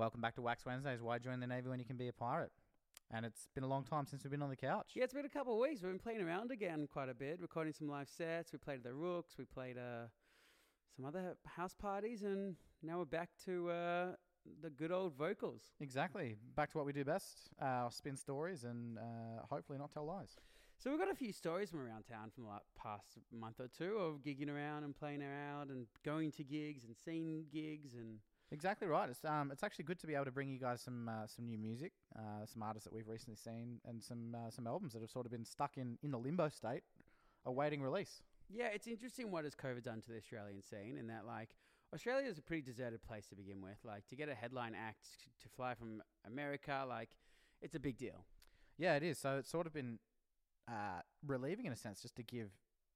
Welcome back to Wax Wednesdays. Why join the Navy when you can be a pirate? And it's been a long time since we've been on the couch. Yeah, it's been a couple of weeks. We've been playing around again quite a bit, recording some live sets. We played the Rooks. We played uh, some other house parties, and now we're back to uh, the good old vocals. Exactly. Back to what we do best: uh, spin stories and uh, hopefully not tell lies. So we've got a few stories from around town from the like, past month or two of gigging around and playing around and going to gigs and seeing gigs and Exactly right. It's um, it's actually good to be able to bring you guys some uh, some new music, uh, some artists that we've recently seen, and some uh, some albums that have sort of been stuck in in the limbo state, awaiting release. Yeah, it's interesting what has COVID done to the Australian scene in that like Australia is a pretty deserted place to begin with. Like to get a headline act to fly from America, like it's a big deal. Yeah, it is. So it's sort of been uh, relieving in a sense, just to give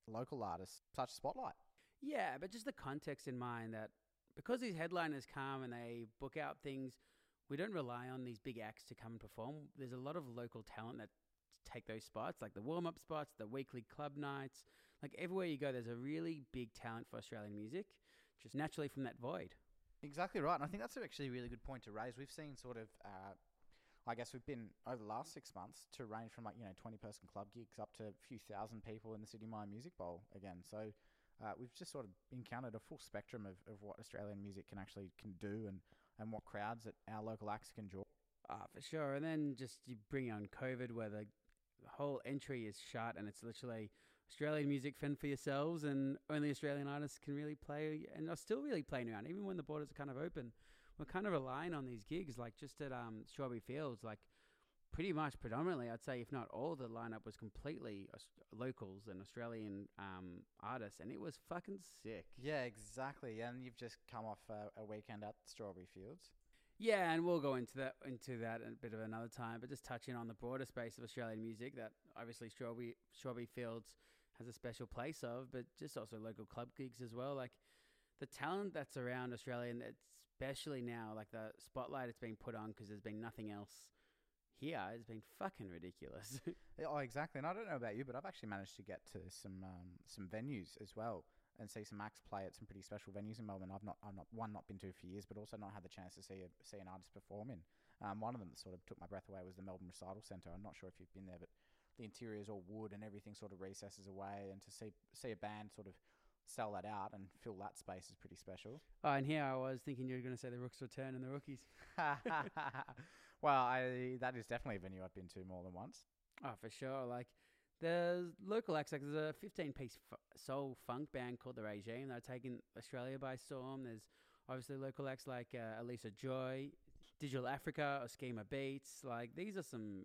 local artists such a spotlight. Yeah, but just the context in mind that because these headliners come and they book out things, we don't rely on these big acts to come and perform. There's a lot of local talent that take those spots, like the warm up spots, the weekly club nights. Like everywhere you go, there's a really big talent for Australian music, just naturally from that void. Exactly right. And I think that's actually a really good point to raise. We've seen sort of, uh, I guess we've been over the last six months to range from like, you know, 20 person club gigs up to a few thousand people in the Sidney Myer Music Bowl again. So uh, we've just sort of encountered a full spectrum of, of what Australian music can actually can do and, and what crowds that our local acts can draw. Ah, for sure. And then just you bring on COVID where the, whole entry is shut and it's literally Australian music fend for yourselves and only Australian artists can really play and are still really playing around even when the borders are kind of open. We're kind of relying on these gigs like just at um, Strawberry Fields like pretty much predominantly, I'd say, if not all, the lineup was completely locals and Australian um, artists, and it was fucking sick. Yeah, exactly. And you've just come off a, a weekend at Strawberry Fields. Yeah, and we'll go into that into that a bit of another time, but just touching on the broader space of Australian music that obviously Strawberry Strawberry Fields has a special place of, but just also local club gigs as well. Like the talent that's around Australia, and especially now, like the spotlight it's being put on because there's been nothing else here has been fucking ridiculous. oh, exactly. And I don't know about you, but I've actually managed to get to some um, some venues as well and see some acts play at some pretty special venues in Melbourne. I've not, I've not one not been to for years, but also not had the chance to see a, see an artist perform in. Um, one of them that sort of took my breath away was the Melbourne Recital Centre. I'm not sure if you've been there, but the interior is all wood and everything sort of recesses away, and to see see a band sort of sell that out and fill that space is pretty special. Oh, and here I was thinking you were going to say the Rooks return and the Rookies. well, I that is definitely a venue I've been to more than once. Oh, for sure. Like there's local acts. Like there's a 15 piece f- soul funk band called the Regime. They're taking Australia by storm. There's obviously local acts like uh, Allysha Joy, Digital Africa, or Schema Beats. Like these are some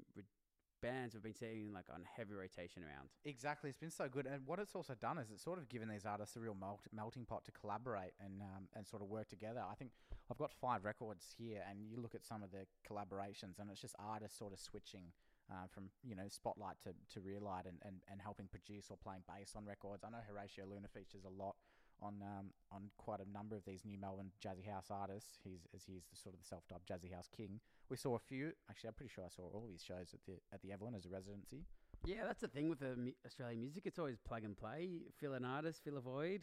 bands we've been seeing like on heavy rotation around. Exactly, it's been so good, and what it's also done is it's sort of given these artists a real melt, melting pot to collaborate and um, and sort of work together. I think I've got five records here, and you look at some of the collaborations, and it's just artists sort of switching. Uh, from you know spotlight to, to rear light and, and, and helping produce or playing bass on records. I know Horatio Luna features a lot on um, on quite a number of these new Melbourne jazzy house artists. He's as he's the sort of the self-dubbed jazzy house king. We saw a few. Actually, I'm pretty sure I saw all of his shows at the at the Evelyn as a residency. Yeah, that's the thing with the Australian music. It's always plug and play. Fill an artist, fill a void.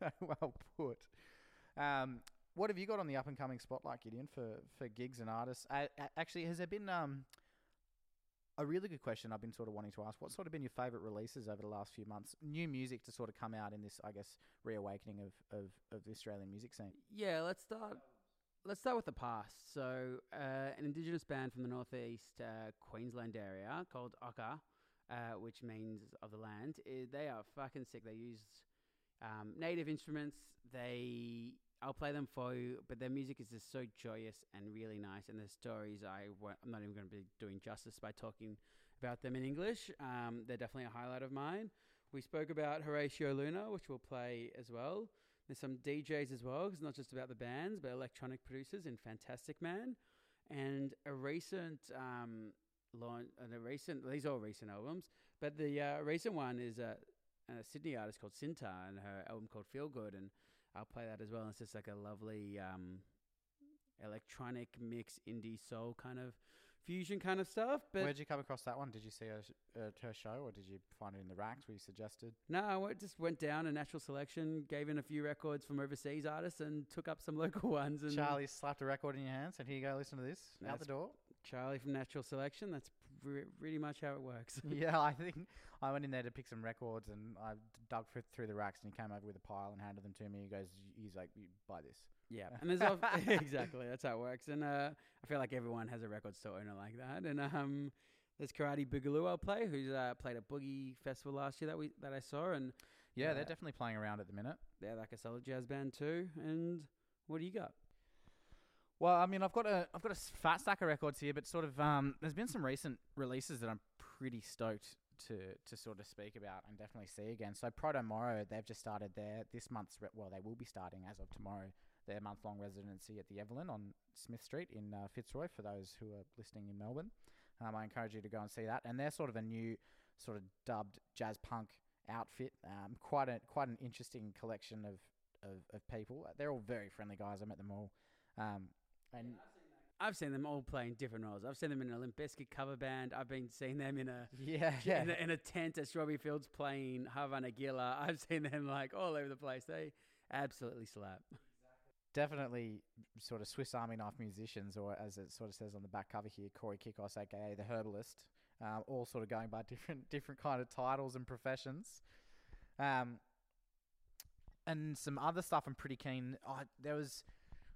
well put. Um, what have you got on the up and coming spotlight, Gideon, for for gigs and artists? Uh, actually, has there been um, a really good question I've been sort of wanting to ask. What's sort of been your favourite releases over the last few months? New music to sort of come out in this, I guess, reawakening of, of, of the Australian music scene. Yeah, let's start. Let's start with the past. So, uh, an Indigenous band from the northeast uh, Queensland area called Oka, uh, which means of the land, eh, they are fucking sick. They use um, native instruments. They I'll play them for you, but their music is just so joyous and really nice, and the stories I I'm not even going to be doing justice by talking about them in English. Um, they're definitely a highlight of mine. We spoke about Horatio Luna, which we'll play as well. There's some DJs as well, it's not just about the bands, but electronic producers in Fantastic Man, and a recent um, launch, and a recent these are all recent albums, but the uh, recent one is a, a Sydney artist called Sinta, and her album called Feel Good, and I'll play that as well. It's just like a lovely um, electronic mix, indie soul kind of fusion kind of stuff. But Where'd you come across that one? Did you see her, uh, her show, or did you find it in the racks where you suggested? no, I just went down a natural selection, gave in a few records from overseas artists, and took up some local ones. And Charlie slapped a record in your hands, and here you go, listen to this. Out the door. Charlie from Natural Selection. That's pre- pretty much how it works. yeah, I think I went in there to pick some records, and I dug through the racks, and he came over with a pile and handed them to me. He goes, "He's like, you buy this." Yeah, and there's exactly that's how it works. And uh, I feel like everyone has a record store owner like that. And um, there's Karate Boogaloo I'll play, who's uh, played at Boogie Festival last year that we that I saw, and Yeah, they're Uh, definitely playing around at the minute. they're like a solid jazz band too. And what do you got? Well, I mean, I've got a I've got a fat stack of records here, but sort of um, there's been some recent releases that I'm pretty stoked to to sort of speak about and definitely see again. So Proto Moro, they've just started their this month's re- well, they will be starting as of tomorrow their month long residency at the Evelyn on Smith Street in uh, Fitzroy. For those who are listening in Melbourne, um, I encourage you to go and see that. And they're sort of a new sort of dubbed jazz punk outfit. Um, quite a quite an interesting collection of, of of people. They're all very friendly guys. I met them all. Um, and I've seen them all playing different roles. I've seen them in a Limp Bizkit cover band. I've been seeing them in a yeah, yeah, in, a, in a tent at Strawberry Fields playing Hava Nagila. I've seen them like all over the place. They absolutely slap. definitely sort of Swiss Army knife musicians, or as it sort of says on the back cover here, Corey Kikos, aka the Herbalist, um, all sort of going by different different kind of titles and professions. Um, and some other stuff I'm pretty keen. Oh, there was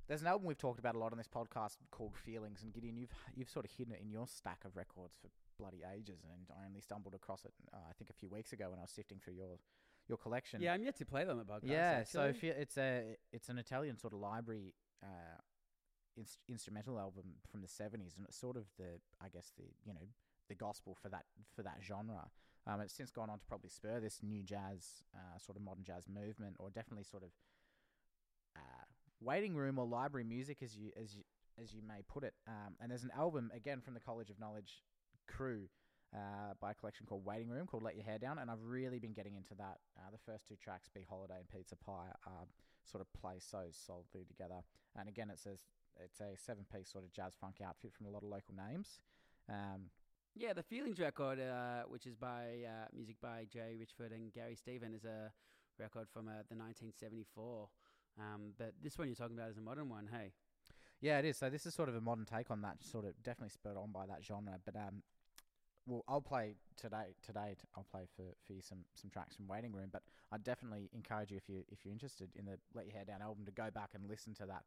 there's an album we've talked about a lot on this podcast called Feelings, and Gideon, you've you've sort of hidden it in your stack of records for bloody ages, and I only stumbled across it uh, I think a few weeks ago when I was sifting through your your collection. Yeah, I'm yet to play them at. Yeah, so if you, it's a it's an Italian sort of library uh, inst- instrumental album from the seventies, and it's sort of the I guess the you know the gospel for that for that genre. Um, it's since gone on to probably spur this new jazz uh, sort of modern jazz movement, or definitely sort of uh, waiting room or library music, as you as you as you may put it. Um, and there's an album again from the College of Knowledge crew uh, by a collection called Waiting Room called Let Your Hair Down, and I've really been getting into that. Uh, the first two tracks, Be Holiday and Pizza Pie, uh, sort of play so solidly together. And again, it says it's a seven-piece sort of jazz funk outfit from a lot of local names. Um, Yeah, the Feelings record, uh, which is by uh, music by Jay Richford and Gary Stephen, is a record from uh, the 1974. Um, but this one you're talking about is a modern one. Hey, yeah, it is. So this is sort of a modern take on that, sort of definitely spurred on by that genre. But um, well, I'll play today. Today, I'll play for, for you some, some tracks from Waiting Room. But I definitely encourage you if you if you're interested in the Let Your Hair Down album to go back and listen to that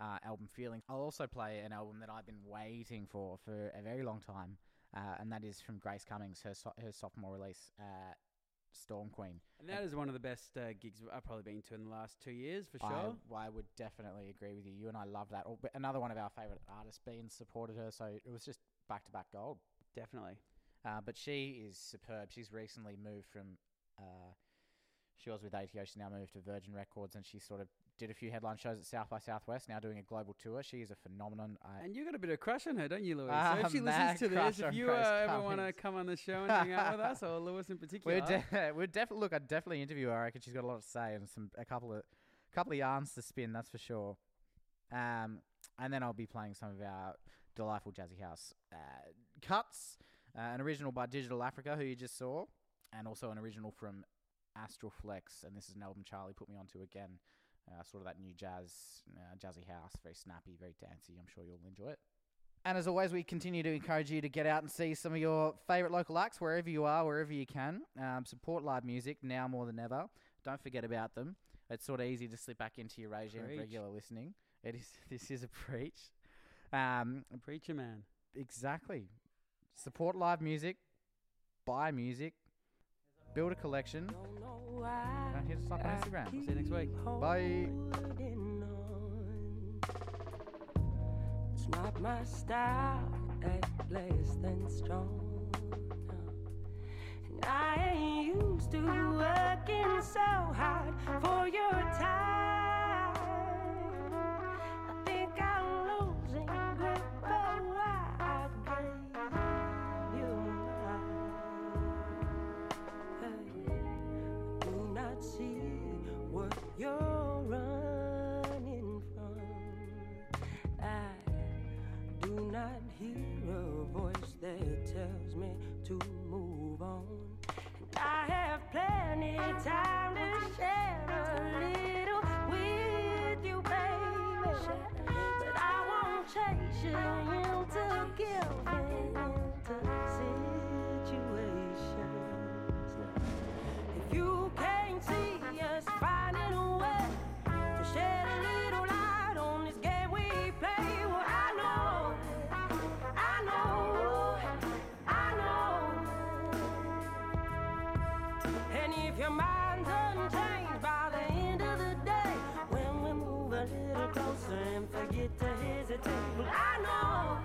uh, album Feeling. I'll also play an album that I've been waiting for for a very long time, uh, and that is from Grace Cummings, her her sophomore release, uh, Storm Queen. and that is one of the best uh, gigs I've probably been to in the last two years for sure. I, I would definitely agree with you. You and I love that. Oh, another one of our favorite artists, Bean, supported her, so it was just back to back gold. Definitely. Uh, but she is superb. She's recently moved from. Uh, she was with ATO. She's now moved to Virgin Records, and she sort of did a few headline shows at South by Southwest. Now doing a global tour. She is a phenomenon. I, And you got a bit of crush on her, don't you, Louis? Ah, so if she listens to this, if you uh, ever want to come on the show and hang out with us, or Lewis in particular, we're de- we're definitely look. I'd definitely interview her. I reckon she's got a lot to say and some a couple of couple of yarns to spin. That's for sure. Um, and then I'll be playing some of our delightful jazzy house uh, cuts. Uh, an original by Digital Africa, who you just saw, and also an original from Astral Flex. And this is an album Charlie put me onto again. Uh, sort of that new jazz, uh, jazzy house, very snappy, very dancey. I'm sure you'll enjoy it. And as always, we continue to encourage you to get out and see some of your favourite local acts wherever you are, wherever you can. Um, support live music now more than ever. Don't forget about them. It's sort of easy to slip back into your regime of regular listening. It is. This is a preach. Um, a preacher man. exactly. Support live music. Buy music. Build a collection. And hit us up on Instagram. We'll See you next week. Bye. It's not my style less than strong. I ain't used to working so hard for your time. I think I'm losing that tells me to move on. And I have plenty time to share a little with you, baby. But I won't chase you into giving into situations. If you can't see us finding a way to shed your mind's unchanged by the end of the day, when we move a little closer and forget to hesitate, well, I know, I know.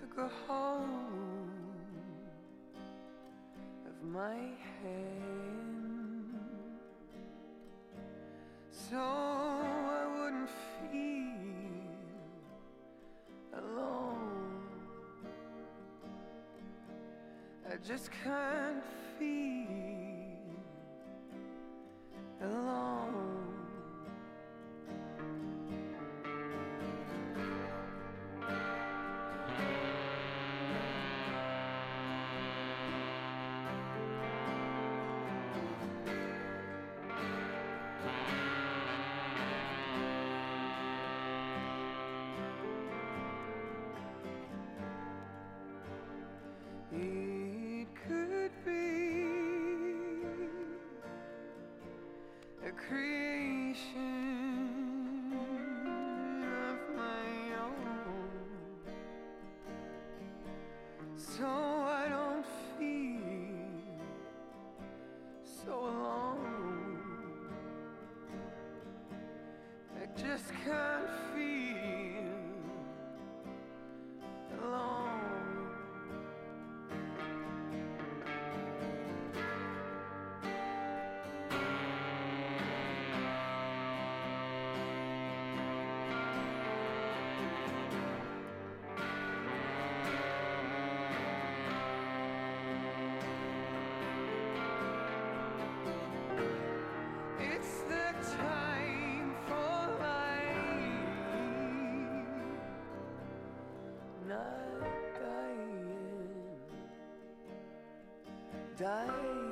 took a hold of my hand so I wouldn't feel alone. I just can't night dying, dying.